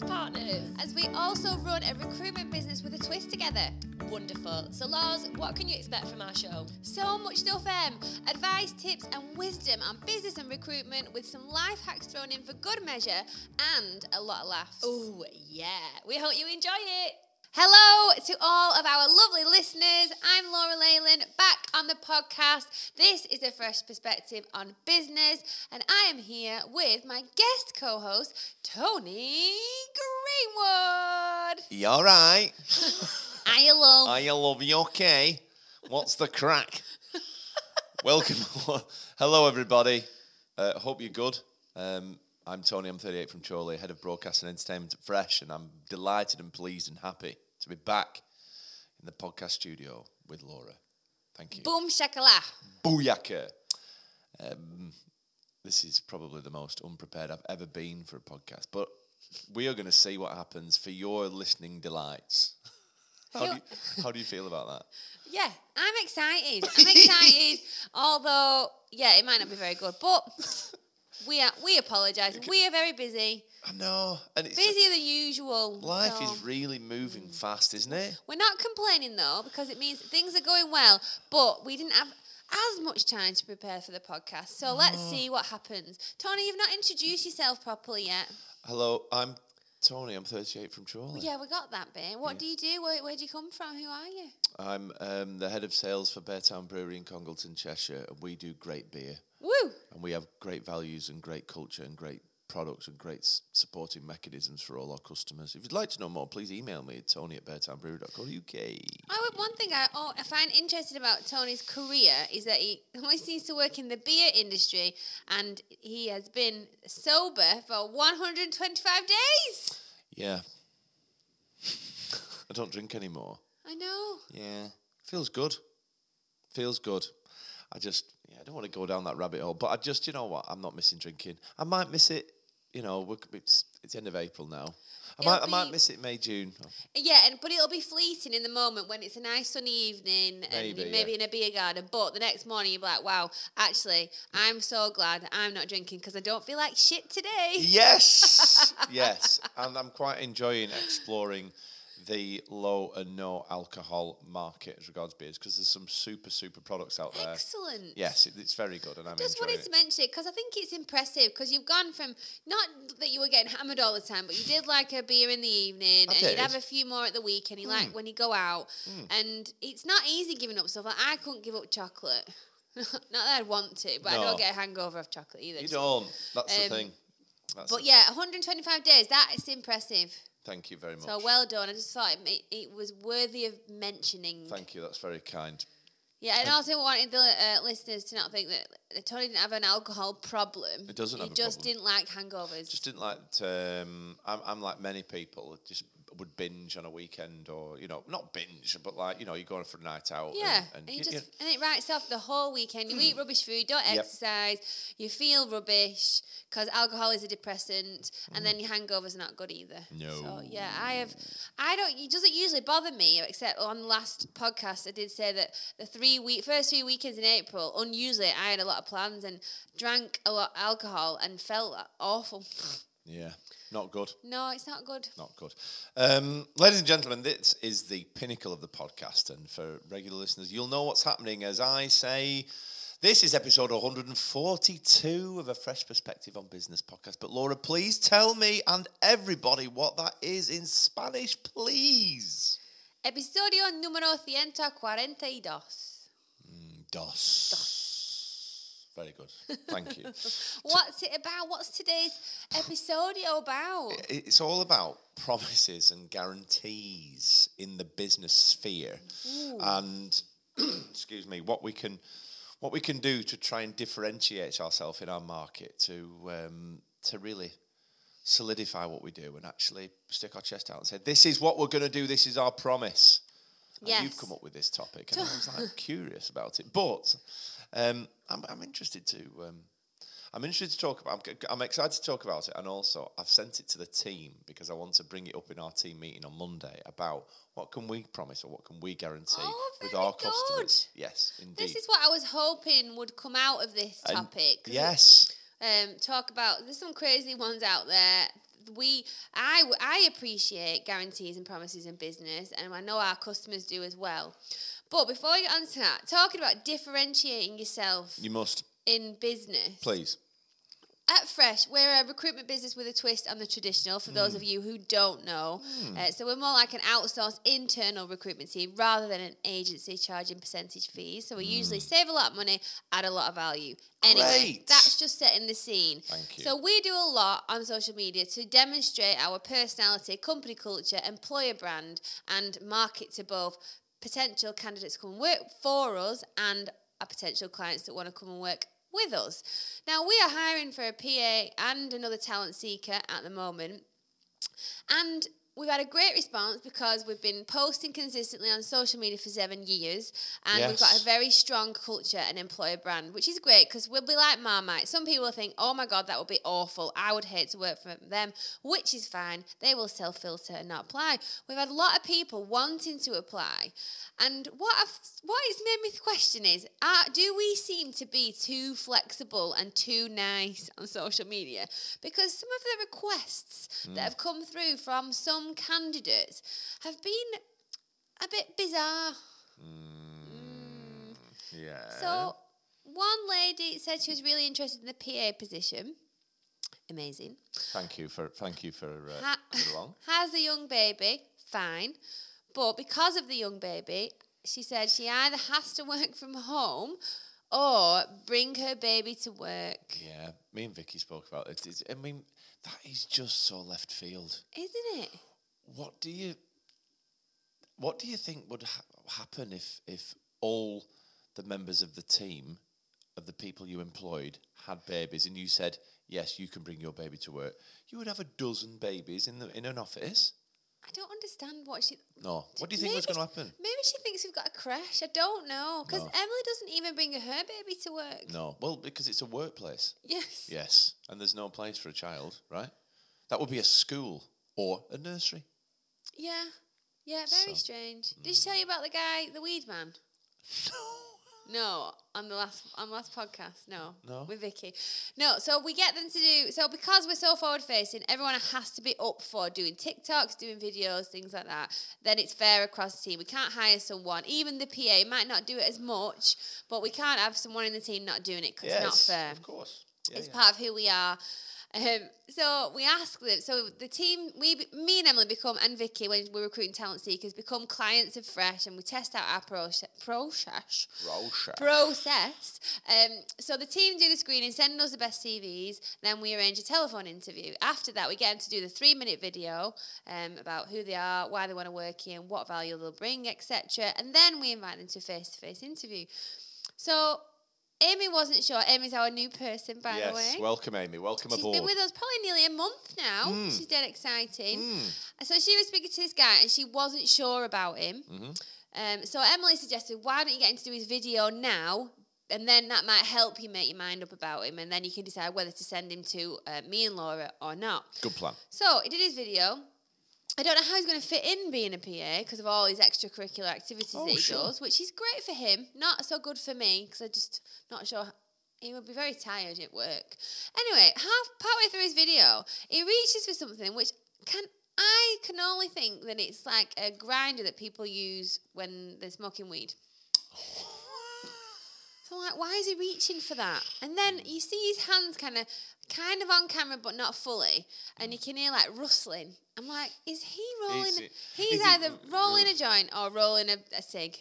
business partners. As we also run a recruitment business with a twist together. Wonderful. So, Loz, what can you expect from our show? So much stuff, Em. Advice, tips, and wisdom on business and recruitment with some life hacks thrown in for good measure and a lot of laughs. Oh, yeah. We hope you enjoy it. Hello to all of our lovely listeners. I'm Laura Leyland, back on the podcast. This is a fresh perspective on business, and I am here with my guest co host, Tony Greenwood. You all right? I love. I love you okay? What's the crack? Welcome. Hello, everybody. Uh, hope you're good. Um, I'm Tony, I'm 38 from Chorley, head of broadcast and entertainment at Fresh, and I'm delighted and pleased and happy to be back in the podcast studio with Laura. Thank you. Boom shakala. Booyaka. Um, this is probably the most unprepared I've ever been for a podcast, but we are going to see what happens for your listening delights. How do, you, how do you feel about that? Yeah, I'm excited. I'm excited, although, yeah, it might not be very good, but we are, we apologise. We are very busy, I know, and it's busier than usual. life so- is really moving fast, isn't it? We're not complaining though, because it means things are going well, but we didn't have as much time to prepare for the podcast. So let's see what happens. Tony, you've not introduced yourself properly yet. Hello, I'm Tony. I'm 38 from Chorley. Yeah, we got that bit. What do you do? Where, where do you come from? Who are you? I'm um, the head of sales for Beartown Brewery in Congleton, Cheshire, and we do great beer, Woo! and we have great values and great culture and great products and great s- supporting mechanisms for all our customers. If you'd like to know more, please email me at tony at beartownbrewery.co.uk. I would, one thing I, oh, I find interesting about Tony's career is that he always seems to work in the beer industry and he has been sober for 125 days. Yeah. I don't drink anymore. I know. Yeah, feels good. Feels good. I just, yeah, I don't want to go down that rabbit hole, but I just, you know what? I'm not missing drinking. I might miss it. You know, we're, it's it's end of April now. I It'll might, I might miss it May, June. Yeah, and but it'll be fleeting in the moment when it's a nice sunny evening and Maybe, maybe, maybe yeah. in a beer garden. But the next morning you'll be like, wow, actually, I'm so glad I'm not drinking because I don't feel like shit today. Yes, yes, and I'm quite enjoying exploring the low and no alcohol market as regards beers because there's some super super products out there. Excellent. Yes, it, it's very good, and I'm Just wanted it. to mention it because I think it's impressive because you've gone from not that you were getting hammered all the time, but you did like a beer in the evening I and you'd have a few more at the weekend. You Hmm. like when you go out, and it's not easy giving up stuff. Like I couldn't give up chocolate. not that I'd want to, but I don't get a hangover of chocolate either. You don't. That's the Um, thing. That's But the- yeah, 125 days. That is impressive. Thank you very much. So well done. I just thought it, it was worthy of mentioning. Thank you. That's very kind. Yeah, and also wanted the uh, listeners to not think that Tony didn't have an alcohol problem. It doesn't He have a just problem. didn't like hangovers. Just didn't like. Um, I'm, I'm like many people. Just would binge on a weekend, or you know, not binge, but like you know, you're going for a night out. yeah, and, and, and you just and it writes off the whole weekend. You eat rubbish food, don't Yep. exercise, you feel rubbish because alcohol is a depressant, and then your hangovers are not good either. No. So yeah, I have, I don't. It doesn't usually bother me, except on the last podcast I did say that the three week first three weekends in April, unusually I had a lot of plans and drank a lot of alcohol and felt awful. yeah, not good. no, it's not good. Not good. Um, ladies and gentlemen, this is the pinnacle of the podcast. And for regular listeners, you'll know what's happening as I say. This is episode 142 of a Fresh Perspective on Business podcast. But Laura, please tell me and everybody what that is in Spanish, please. Episodio número 142. Dos. Very good. Thank you. What's it about? What's today's episodio about? it's all about promises and guarantees in the business sphere and excuse me what we can what we can do to try and differentiate ourselves in our market to um, to really solidify what we do and actually stick our chest out and say this is what we're going to do this is our promise and you've come up with this topic and I was like curious about it but um, I'm, I'm interested to um, I'm interested to talk about. I'm, I'm excited to talk about it, and also I've sent it to the team because I want to bring it up in our team meeting on Monday about what can we promise or what can we guarantee Oh, with our customers. Yes, indeed. This is what I was hoping would come out of this And- topic. 'cause Yes, Um, talk about there's some crazy ones out there we I I appreciate guarantees and promises in business, and I know our customers do as well. But before we get on to that, talking about differentiating yourself You must, in business. please. At Fresh, we're a recruitment business with a twist on the traditional, for those hmm. of you who don't know. Hmm. Uh, so we're more like an outsourced internal recruitment team rather than an agency charging percentage fees. So we usually hmm. save a lot of money, add a lot of value. Anyway, Great. that's just setting the scene. Thank you. So we do a lot on social media to demonstrate our personality, company culture, employer brand, and market to both potential candidates come and work for us and our potential clients that want to come and work with us. Now we are hiring for a PA and another talent seeker at the moment. And we've had a great response because we've been posting consistently on social media for seven years and we've got a very strong culture and employer brand, which is great because we'll be like Marmite. Some people think, oh my God, that would be awful. I would hate to work for them, which is fine. They will self filter and not apply. We've had a lot of people wanting to apply. And what I've, what it's made me question is, uh, do we seem to be too flexible and too nice on social media? Because some of the requests that have come through from some candidates have been a bit bizarre. Yeah. So, one lady said she was really interested in the PA position. Amazing. thank you for thank you for uh, Ha- has a young baby, fine. But because of the young baby, she said she either has to work from home or bring her baby to work. Yeah, me and Vicky spoke about it. It's, I mean, that is just so left field. Isn't it? What do you what do you think would ha- happen if if all the members of the team of the people you employed had babies and you said yes you can bring your baby to work you would have a dozen babies in the in an office I don't understand what she. no what do you think was going to happen Maybe she thinks we've got a crash. I don't know. Because No. Emily doesn't even bring her baby to work. no well because it's a workplace Yes. yes and there's no place for a child right that would be a school or a nursery Yeah. Yeah, very So- strange. Did she mm. tell you about the guy, the weed man? No, No. on the last on the last podcast. No, No? with Vicky. No, so we get them to do so because we're so forward facing. Everyone has to be up for doing TikToks, doing videos, things like that. Then it's fair across the team. We can't hire someone, even the PA might not do it as much, but we can't have someone in the team not doing it because it's not fair of course yeah, it's yeah. part of who we are. Um, so we ask them. So the team, we, me and Emily become, and Vicky, when we're recruiting talent seekers, become clients of Fresh, and we test out our process. Process. Rosha. Process. Um, so the team do the screening, send us the best CVs. Then we arrange a telephone interview. After that, we get them to do the three-minute video um, about who they are, why they want to work here, and what value they'll bring, etc. And then we invite them to a face-to-face interview. So. Amy wasn't sure. Amy's our new person, by yes the way. Yes, welcome amy welcome She's aboard She's been with us probably nearly a month now. Mm. She's dead exciting. So she was speaking to this guy and she wasn't sure about him. Mm-hmm. Um, so Emily suggested, why don't you get him to do his video now? And then that might help you make your mind up about him. And then you can decide whether to send him to uh, me and Laura or not. good plan So he did his video. I don't know how he's going to fit in being a PA because of all his extracurricular activities Oh, that he sure. does, which is great for him. Not so good for me because I'm just not sure. He would be very tired at work. Anyway, half partway through his video, he reaches for something which can I can only think that it's like a grinder that people use when they're smoking weed. So I'm like, why is he reaching for that? And then hmm. you see his hands kind of, kind of on camera, but not fully, and mm. you can hear like rustling. I'm like, is he rolling? Is it- he's is either rolling a joint or rolling a, a cig.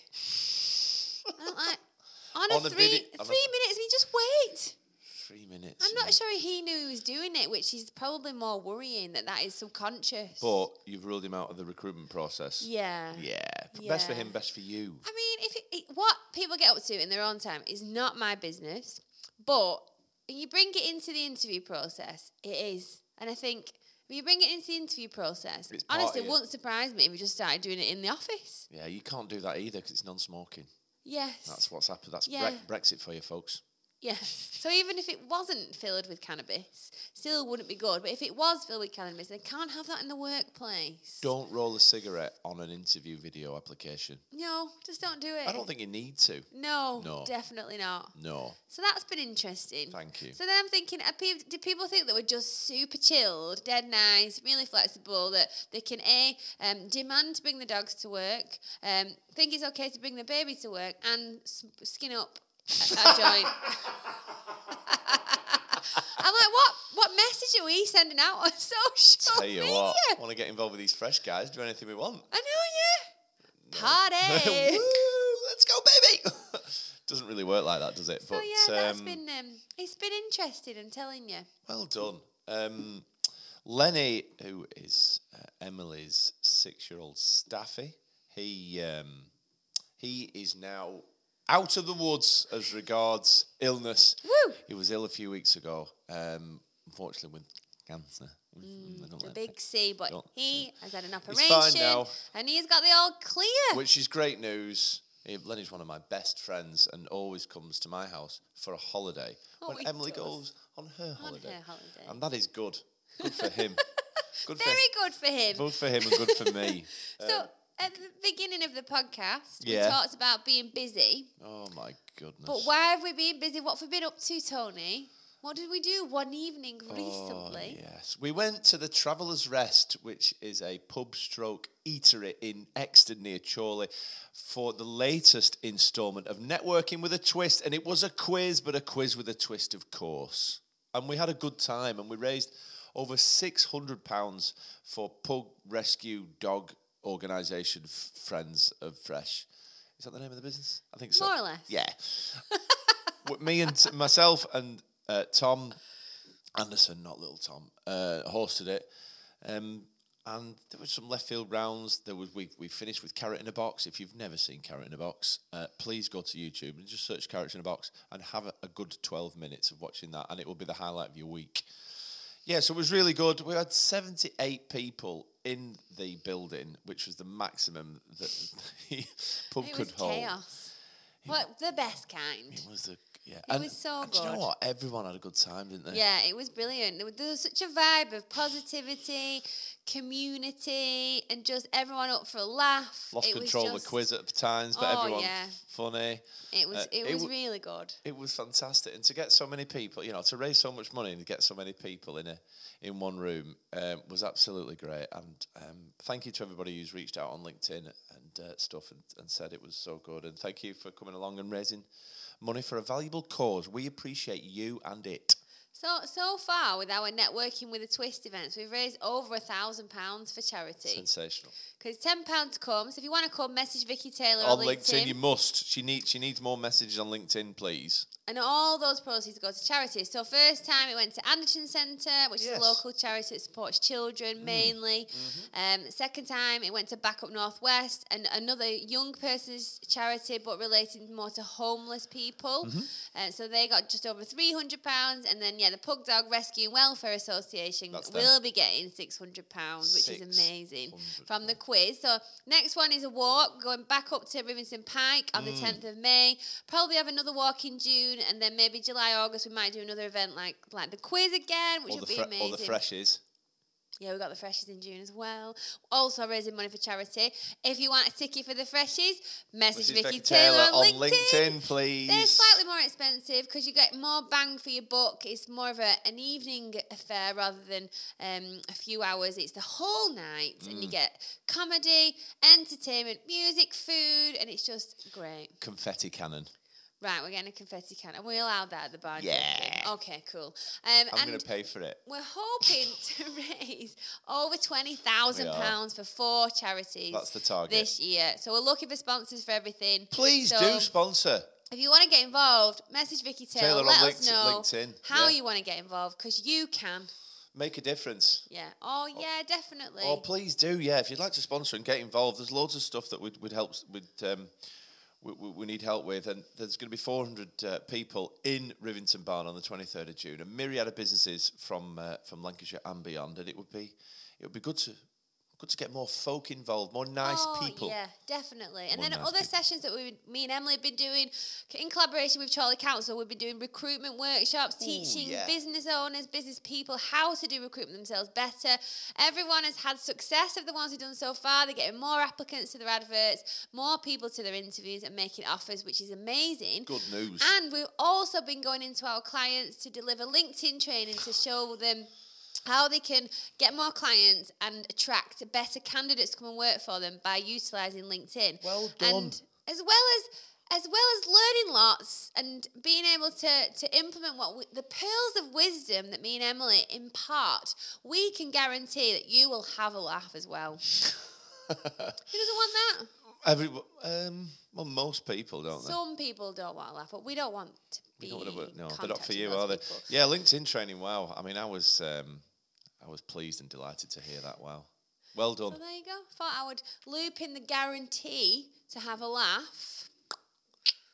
I'm like, on a On a three video- on a- three minutes. Mean, just wait. three minutes I'm yeah. not sure he knew he was doing it, which is probably more worrying that that is subconscious. But you've ruled him out of the recruitment process. yeah. Yeah. Best for him, best for you. I mean, if it, it, what people get up to in their own time is not my business, but you bring it into the interview process, it is. And I think when you bring it into the interview process, It's honestly, it you. wouldn't surprise me if we just started doing it in the office. Yeah, you can't do that either because it's non-smoking. Yes. That's what's happened. That's Yeah. Bre- Brexit for you, folks. Yes. So even if it wasn't filled with cannabis, still wouldn't be good. But if it was filled with cannabis, they can't have that in the workplace. Don't roll a cigarette on an interview video application. No, just don't do it. I don't think you need to. No, No. definitely not. No. So that's been interesting. Thank you. So then I'm thinking, are peop do people think that we're just super chilled, dead nice, really flexible, that they can A, um, demand to bring the dogs to work, um, think it's okay to bring the baby to work, and s- skin up a, joint? I'm like, what What message are we sending out on social Tell you media? what, want to get involved with these fresh guys, do anything we want. I know, yeah. Party. Woo, let's go, baby. Doesn't really work like that, does it? so but yeah, that's um, been um, it's been interesting. I'm telling you. well done. Um, Lenny, who is uh, Emily's six-year-old staffy, he um, he is now out of the woods as regards illness. Woo! He was ill a few weeks ago, um, unfortunately with cancer. Mm, The let big C, but Don't- he has had an fine operation now. and he's got the all clear. which is great news. Lenny's one of my best friends and always comes to my house for a holiday Oh, when Emily does. goes on her holiday. her holiday. And that is good. Good for him. good Very for good for him. good for him and good for me. so at the beginning of the podcast, Yeah. we talked about being busy. Oh my goodness. But why have we been busy? What have we been up to, Tony? What did we do one evening oh, recently? Oh, yes. We went to the Traveller's Rest, which is a pub stroke eatery in Euxton near Chorley, for the latest instalment of Networking with a Twist. And it was a quiz, but a quiz with a twist, of course. And we had a good time and we raised over £600 for Pug Rescue Dog Organisation Friends of Fresh. Is that the name of the business? I think so. More or less. Yeah. Me and myself and uh, Tom Anderson, not little Tom, uh, hosted it. Um, and there was some left field rounds. There was we, we finished with Carrot in a Box. If you've never seen Carrot in a Box, uh, please go to YouTube and just search Carrot in a Box and have a, a good 12 minutes of watching that, and it will be the highlight of your week. Yeah, so it was really good. We had 78 people in the building, which was the maximum that the pub It could was hold. chaos. What the best kind? It was the yeah. It was so and do you know good. what? Everyone had a good time, didn't they? Yeah, it was brilliant. There was, there was such a vibe of positivity, community, and just everyone up for a laugh. Lost it control of the quiz at times, but Oh, everyone yeah. funny. It was Uh, it it was w- really good. It was fantastic, and to get so many people, you know, to raise so much money and get so many people in a in one room um, was absolutely great. And um, thank you to everybody who's reached out on LinkedIn and uh, stuff and, and said it was so good. And thank you for coming along and raising money for a valuable cause. We appreciate you and it. So so far with our networking with the twist events, we've raised over a thousand pounds for charity. Sensational. Because ten pounds comes. if you want to come, message Vicky Taylor On on, LinkedIn, you must. She needs she needs more messages on LinkedIn, please. And all those proceeds go to charity. So first time it went to Anderton Centre, which is a local charity that supports children mainly. Um, second time it went to Back Up Northwest, and another young person's charity, but relating more to homeless people. Uh, so they got just over three hundred pounds, and then yeah, the Pug Dog Rescue and Welfare Association That's them. will be getting six hundred pounds, which is amazing from the quiz. So next one is a walk going back up to Rivington Pike on the Mm. 10th of May. Probably have another walk in June, and then maybe July, August we might do another event like like the quiz again, which All would be fre- amazing. all the freshies. Yeah, we got the freshies in June as well. Also raising money for charity. If you want a ticket for the freshies, message Vicky Vicky Taylor, on, on LinkedIn, please. They're slightly more expensive because you get more bang for your buck. It's more of a, an evening affair rather than um, a few hours. It's the whole night, and Mm. you get comedy, entertainment, music, food, and it's just great. Confetti cannon. Right, we're getting a confetti can. Are we allowed that at the bar? Yeah. Okay, cool. Um, I'm going to pay for it. we're hoping to raise over £20,000 for four charities. That's the target. this year. So we're looking for sponsors for everything. Please So do sponsor. If you want to get involved, message Vicky Taylor. Taylor on let us know LinkedIn, how yeah. you want to get involved because you can. Make a difference. Yeah. Oh yeah, definitely. Oh, please do. Yeah, if you'd like to sponsor and get involved, there's loads of stuff that would would help. With um, we, we need help with, and there's going to be 400 uh, people in Rivington Barn on the 23rd of June, a myriad of businesses from uh, from Lancashire and beyond, and it would be it would be good to good to get more folk involved, more nice oh, people. Yeah, definitely. And More then nice other people. sessions that we, me and Emily have been doing in collaboration with Chorley Council, we've been doing recruitment workshops, teaching yeah. business owners, business people how to do recruitment themselves better. Everyone has had success of the ones who've done so far. They're getting more applicants to their adverts, more people to their interviews, and making offers, which is amazing. Good news. And we've also been going into our clients to deliver LinkedIn training to show them how they can get more clients and attract better candidates to come and work for them by utilizing LinkedIn. Well done. And as well as as well as learning lots and being able to to implement what we, the pearls of wisdom that me and Emily impart, we can guarantee that you will have a laugh as well. Who doesn't want that? Every um, well, most people don't they? Some people don't want to laugh, but we don't want to be. What I would- no, they're not for you, are they? people. Yeah, LinkedIn training. Wow. I mean, I was um, I was pleased and delighted to hear that. Wow. Well done. So there you go. Thought I would loop in the guarantee to have a laugh.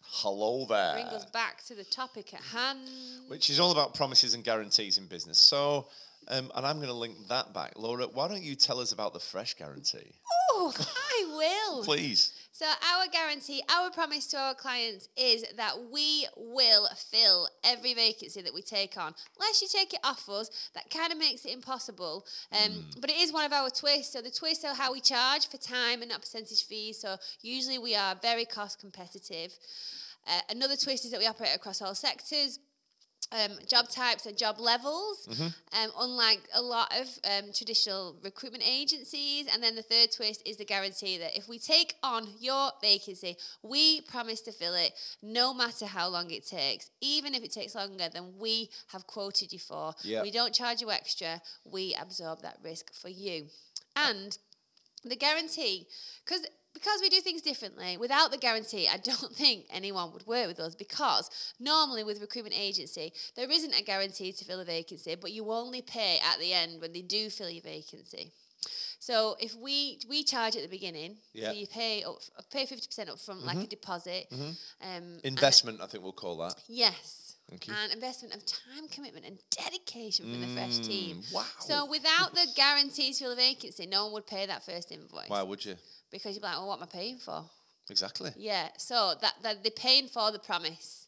Hello there. Bring us back to the topic at hand. Which is all about promises and guarantees in business. So, um, and I'm going to link that back. Laura, why don't you tell us about the fresh guarantee? Oh, I will. Please. So our guarantee, our promise to our clients is that we will fill every vacancy that we take on. Unless you take it off us, that kind of makes it impossible. Um, But it is one of our twists. So the twists are how we charge for time and not percentage fees. So usually we are very cost competitive. Uh, another twist is that we operate across all sectors. Um, job types and job levels, um, unlike a lot of um, traditional recruitment agencies. And then the third twist is the guarantee that if we take on your vacancy, we promise to fill it no matter how long it takes. Even if it takes longer than we have quoted you for, Yeah. we don't charge you extra, we absorb that risk for you. And the guarantee, because because we do things differently, without the guarantee, I don't think anyone would work with us because normally with recruitment agency, there isn't a guarantee to fill a vacancy, but you only pay at the end when they do fill your vacancy. So if we we charge at the beginning, Yeah. so you pay up, pay fifty percent up front like a deposit. Um, and- Investment, I think we'll call that. Yes. And investment of time commitment and dedication from the fresh team. Mm, wow. So without the guarantee to fill a vacancy, no one would pay that first invoice. Why would you? Because you're like, well, what am I paying for? Exactly. Yeah. So that, that they're paying for the promise.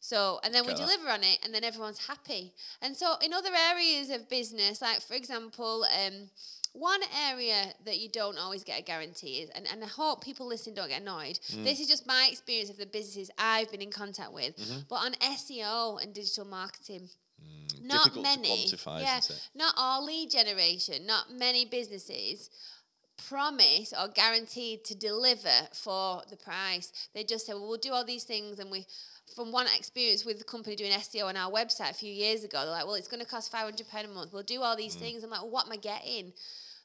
So and then we that. deliver on it, and then everyone's happy. And so in other areas of business, like for example, um, one area that you don't always get a guarantee is, and, and I hope people listening don't get annoyed. Mm. This is just my experience of the businesses I've been in contact with. Mm-hmm. But on SEO and digital marketing, not Difficult to many. yeah, isn't it? not all lead generation. Not many businesses promise or guaranteed to deliver for the price. They just say, well, we'll do all these things. And we, from one experience with the company doing SEO on our website a few years ago, they're like, well, it's going to cost £500 a month. We'll do all Mm. these things. I'm like, well, what am I getting?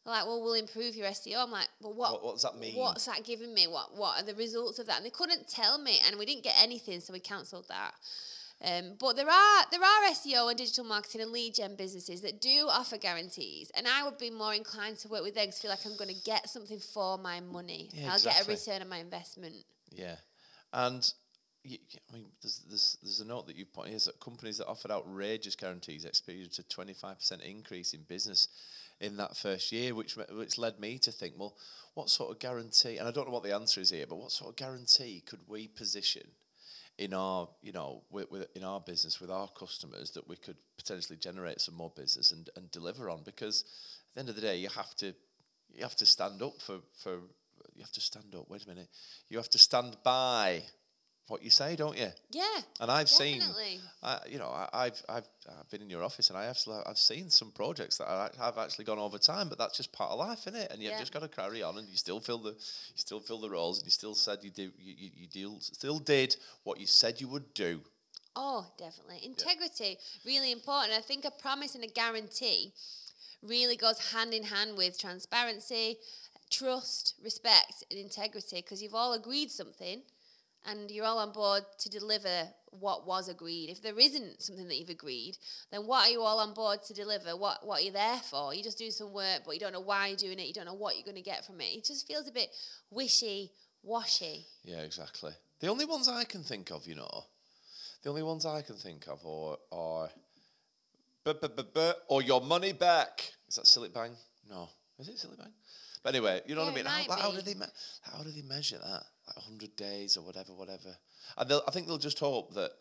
They're like, well, we'll improve your SEO. I'm like, well, what, What- what does that mean? What's that giving me? What, what are the results of that? And they couldn't tell me, and we didn't get anything, so we cancelled that. Um, but there are there are SEO and digital marketing and lead gen businesses that do offer guarantees, and I would be more inclined to work with them because I feel like I'm going to get something for my money. Yeah, I'll exactly. get a return on my investment. Yeah, and I mean, there's, there's there's a note that you put here is that companies that offered outrageous guarantees experienced a 25% increase in business in that first year, which which led me to think, well, what sort of guarantee? And I don't know what the answer is here, but what sort of guarantee could we position? In our, you know, with, with, in our business with our customers, that we could potentially generate some more business and, and deliver on. Because at the end of the day, you have to, you have to stand up for for you have to stand up. Wait a minute, you have to stand by what you say, don't you? Yeah, And I've definitely. seen, uh, you know, I, I've, I've I've been in your office and I have I've seen some projects that I have actually gone over time, but that's just part of life, isn't it? And you've Yeah. just got to carry on, and you still fill the you still fill the roles, and you still said you do you, you, you deal, still did what you said you would do. Oh, definitely. Integrity, really important. I think a promise and a guarantee really goes hand in hand with transparency, trust, respect, and integrity because you've all agreed something and you're all on board to deliver what was agreed. If there isn't something that you've agreed, then what are you all on board to deliver? What what are you there for? You just do some work, but you don't know why you're doing it. You don't know what you're going to get from it. It just feels a bit wishy washy. Yeah, exactly. The only ones I can think of, you know, the only ones I can think of are are, or your money back. Is that silly bang? No, Is it silly bang? But anyway, you know Yeah, what I mean. How, like, how do they me- how do they measure that? Like hundred days or whatever, whatever. And they'll, I think they'll just hope that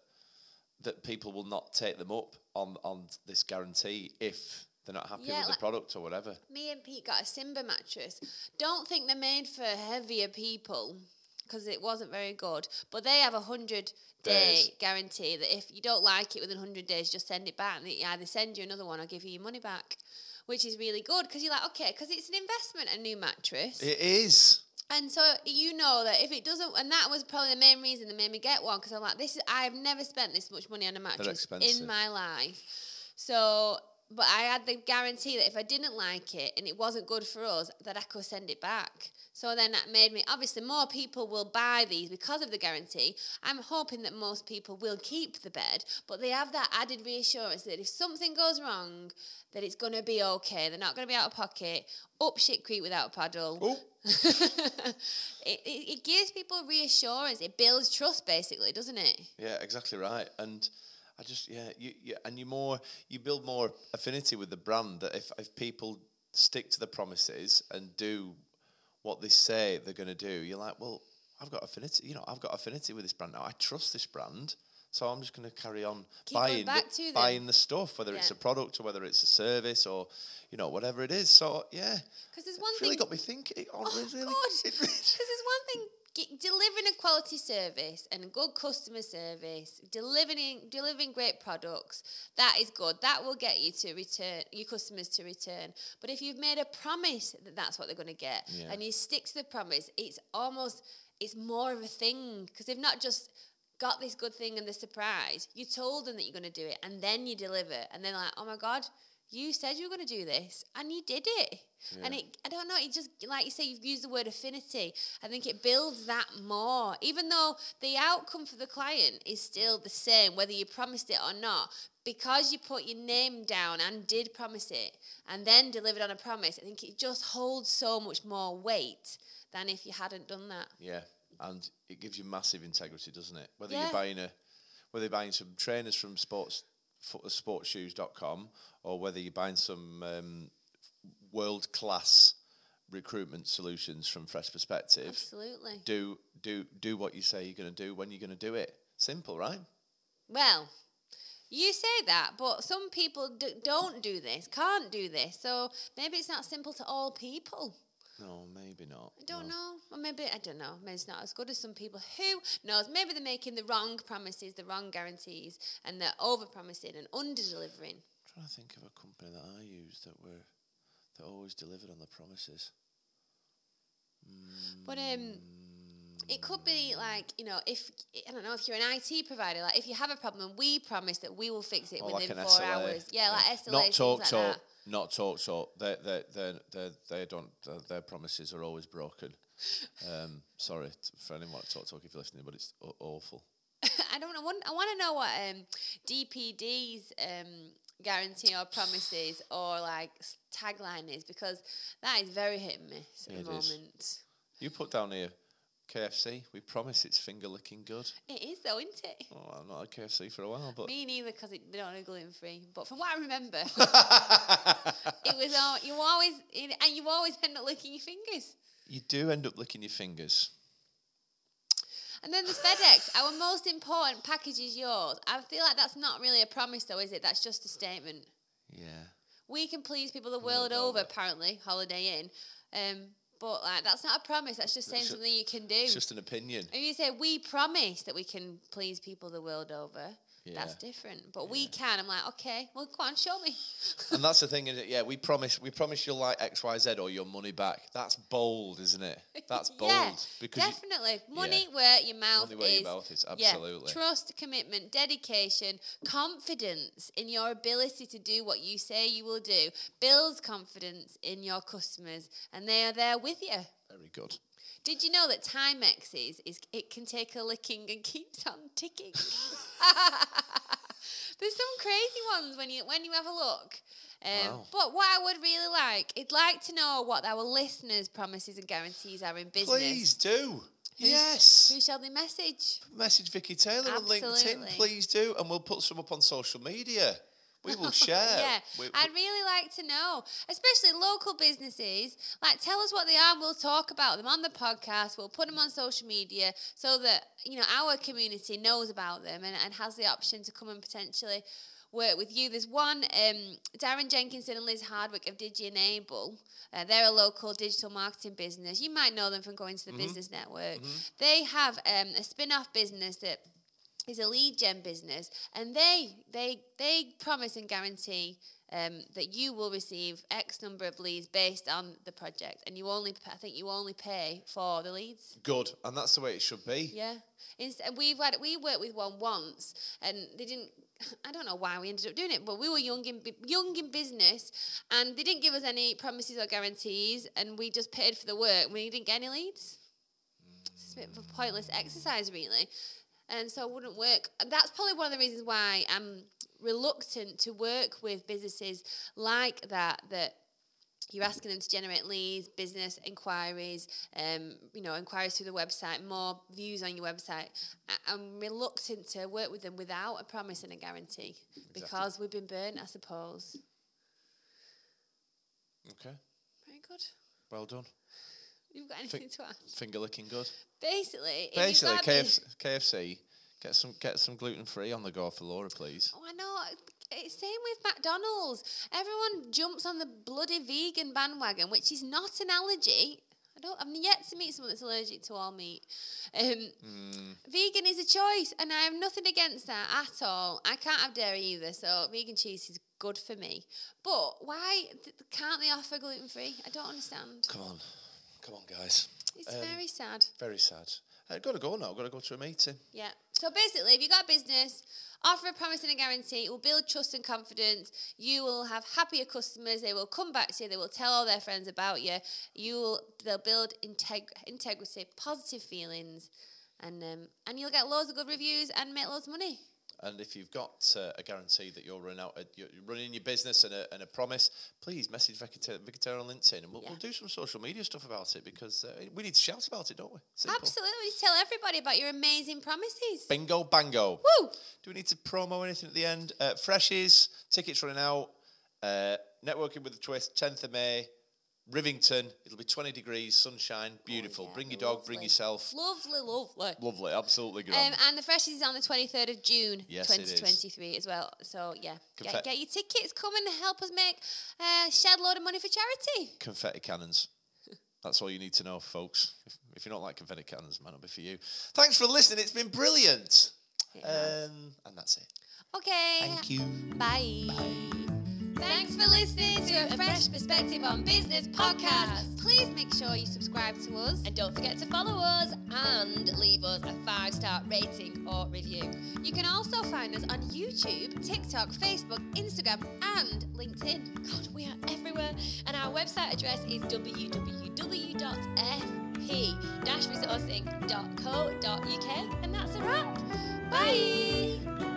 that people will not take them up on on this guarantee if they're not happy Yeah, with like- the product or whatever. Me and Pete got a Simba mattress. Don't think they're made for heavier people because it wasn't very good. But they have a hundred day Days. guarantee that if you don't like it within hundred days, just send it back. And they either send you another one or give you your money back, which is really good because you're like, okay, because it's an investment, a new mattress. It is. And so you know that if it doesn't, and that was probably the main reason that made me get one because I'm like, this is I've never spent this much money on a mattress in my life. So, but I had the guarantee that if I didn't like it and it wasn't good for us, that I could send it back. So then that made me obviously more people will buy these because of the guarantee. I'm hoping that most people will keep the bed, but they have that added reassurance that if something goes wrong, that it's going to be okay. They're not going to be out of pocket. Up shit creek without a paddle it, it, it gives people reassurance. It builds trust, basically, doesn't it? yeah, exactly right. And I just yeah, you, you and you more you build more affinity with the brand that if if people stick to the promises and do what they say they're going to do, you're like, well, I've got affinity. You know, I've got affinity with this brand now. I trust this brand. So I'm just going to carry on Keep buying back the, buying the stuff, whether it's a product or whether it's a service or you know whatever it is. So yeah, Because there's one it's really thing. got me thinking. Oh, oh, really, God. Because really- there's one thing. Delivering a quality service and good customer service, delivering delivering great products, that is good. That will get you to return your customers to return. But if you've made a promise that that's what they're going to get, Yeah. and you stick to the promise, it's almost it's more of a thing because they've not just got this good thing and the surprise. You told them that you're going to do it, and then you deliver, and then like, oh my god, you said you were going to do this, and you did it. And it, I don't know, it just like you say, you've used the word affinity. I think it builds that more, even though the outcome for the client is still the same, whether you promised it or not. Because you put your name down and did promise it, and then delivered on a promise, I think it just holds so much more weight than if you hadn't done that. Yeah, and it gives you massive integrity, doesn't it? Whether Yeah. you're buying a, whether you're buying some trainers from sports sportsshoes.com or whether you're buying some um, world class recruitment solutions from Fresh Perspective, Absolutely. do do do what you say you're going to do when you're going to do it. Simple, right? Well, you say that, but some people d- don't do this, can't do this. So maybe it's not simple to all people. No, maybe not. I don't no. know. Or maybe, I don't know. Maybe it's not as good as some people. Who knows? Maybe they're making the wrong promises, the wrong guarantees, and they're over promising and under delivering. trying to think of a company that I use that were that always delivered on the promises. But um, it could be like you know, if I don't know, if you're an IT provider, like if you have a problem, we promise that we will fix it Or within an four SLA. hours. Yeah, like SLA. Not talk like talk. that. Not TalkTalk. They they they they they don't. their promises are always broken. Um, sorry for anyone at TalkTalk if you're listening, but it's aw- awful. I don't know. I want, I want to know what um, DPD's um, guarantee or promises or like tagline is because that is very hit and miss at Yeah, the is. moment. You put down here, KFC. We promise it's finger licking good. It is though, isn't it? Oh, I've not had KFC for a while, but Me neither because they don't have gluten free. But from what I remember, it was all you always and you always end up licking your fingers. you do end up licking your fingers. And then there's FedEx. Our most important package is yours. I feel like that's not really a promise, though, is it? That's just a statement. Yeah. We can please people the world over, apparently, Holiday Inn. Um, but like that's not a promise. That's just saying It's something you can do. It's just an opinion. if you say we promise that we can please people the world over, that's different. But we can. I'm like, okay, well, go on, show me. and that's the thing, is it? Yeah, we promise we promise you'll like X, Y, Z or your money back. That's bold, isn't it? That's bold. Yeah, because you- definitely. Money where your mouth Money where is. your mouth is, Yeah, absolutely. Trust, commitment, dedication, confidence in your ability to do what you say you will do builds confidence in your customers, and they are there with you. very good. Did you know that Timex is, is it can take a licking and keeps on ticking? There's some crazy ones when you when you have a look. Um, Wow. But what I would really like, I'd like to know what our listeners' promises and guarantees are in business. Please do. yes. Who shall they message? Message Vicky Taylor on LinkedIn, please do, and we'll put some up on social media. We will share. yeah, We- I'd really like to know, especially local businesses. Like, tell us what they are. and We'll talk about them on the podcast. We'll put them on social media so that you know our community knows about them and, and has the option to come and potentially work with you. There's one, um, Darren Jenkinson and Liz Hardwick of DigiEnable. Uh, they're a local digital marketing business. You might know them from going to the Business Network. They have um, a spin-off business that is a lead gen business, and they they they promise and guarantee um, that you will receive X number of leads based on the project, and you only I think you only pay for the leads. Good, and that's the way it should be. Yeah, Inst- we've had we worked with one once, and they didn't. I don't know why we ended up doing it, but we were young in young in business, and they didn't give us any promises or guarantees, and we just paid for the work. We didn't get any leads. It's a bit of a pointless exercise, really, and so it wouldn't work. That's probably one of the reasons why I'm reluctant to work with businesses like that. That you're asking them to generate leads, business inquiries, um, you know, inquiries through the website, more views on your website. I- I'm reluctant to work with them without a promise and a guarantee because we've been burnt, I suppose. Okay, Very good. well done. You've got anything to add? Finger licking good. Basically, Basically, got a bus- KFC, KFC, get some get some gluten free on the go for Laura, please. Oh, I know. It's same with McDonald's. Everyone jumps on the bloody vegan bandwagon, which is not an allergy. I don't. I'm yet to meet someone that's allergic to all meat. Um, Vegan is a choice, and I have nothing against that at all. I can't have dairy either, so vegan cheese is good for me. But why th- can't they offer gluten free? I don't understand. Come on, come on, guys. It's Um, very sad. Very sad. I've got to go now. I've got to go to a meeting. Yeah. So basically, if you've got a business, offer a promise and a guarantee. It will build trust and confidence. You will have happier customers. They will come back to you. They will tell all their friends about you. You will. They'll build integ- integrity, positive feelings, and um, and you'll get loads of good reviews and make loads of money. And if you've got uh, a guarantee that you'll run out, uh, you're you're running your business and a, and a promise, please message Vicky Taylor Vicatera on LinkedIn, and we'll, Yeah. we'll do some social media stuff about it because uh, we need to shout about it, don't we? Simple. Absolutely. Tell everybody about your amazing promises. Bingo, bango. Woo! Do we need to promo anything at the end? Uh, freshies, tickets running out. Uh, networking with the twist, 10th of May, Rivington. It'll be 20 degrees, sunshine, beautiful. Oh, yeah, bring your dog, bring yourself. Lovely, lovely. Lovely, absolutely Um, and the Freshies is on the 23rd of June, Yes, it is. 2023 as well. So, yeah, Confe- get, get your tickets. Come and help us make uh, shed load of money for charity. confetti cannons. That's all you need to know, folks. If, if you don't like confetti cannons, might not be for you. Thanks for listening. It's been brilliant. It. Um, and that's it. Okay. Thank you. Bye. Thanks for listening to a Fresh Perspective on Business podcast. Please make sure you subscribe to us. And don't forget to follow us and leave us a five star rating or review. You can also find us on YouTube, TikTok, Facebook, Instagram, and LinkedIn. God, we are everywhere. And our website address is www.fp-resourcing.co.uk. And that's a wrap. Bye.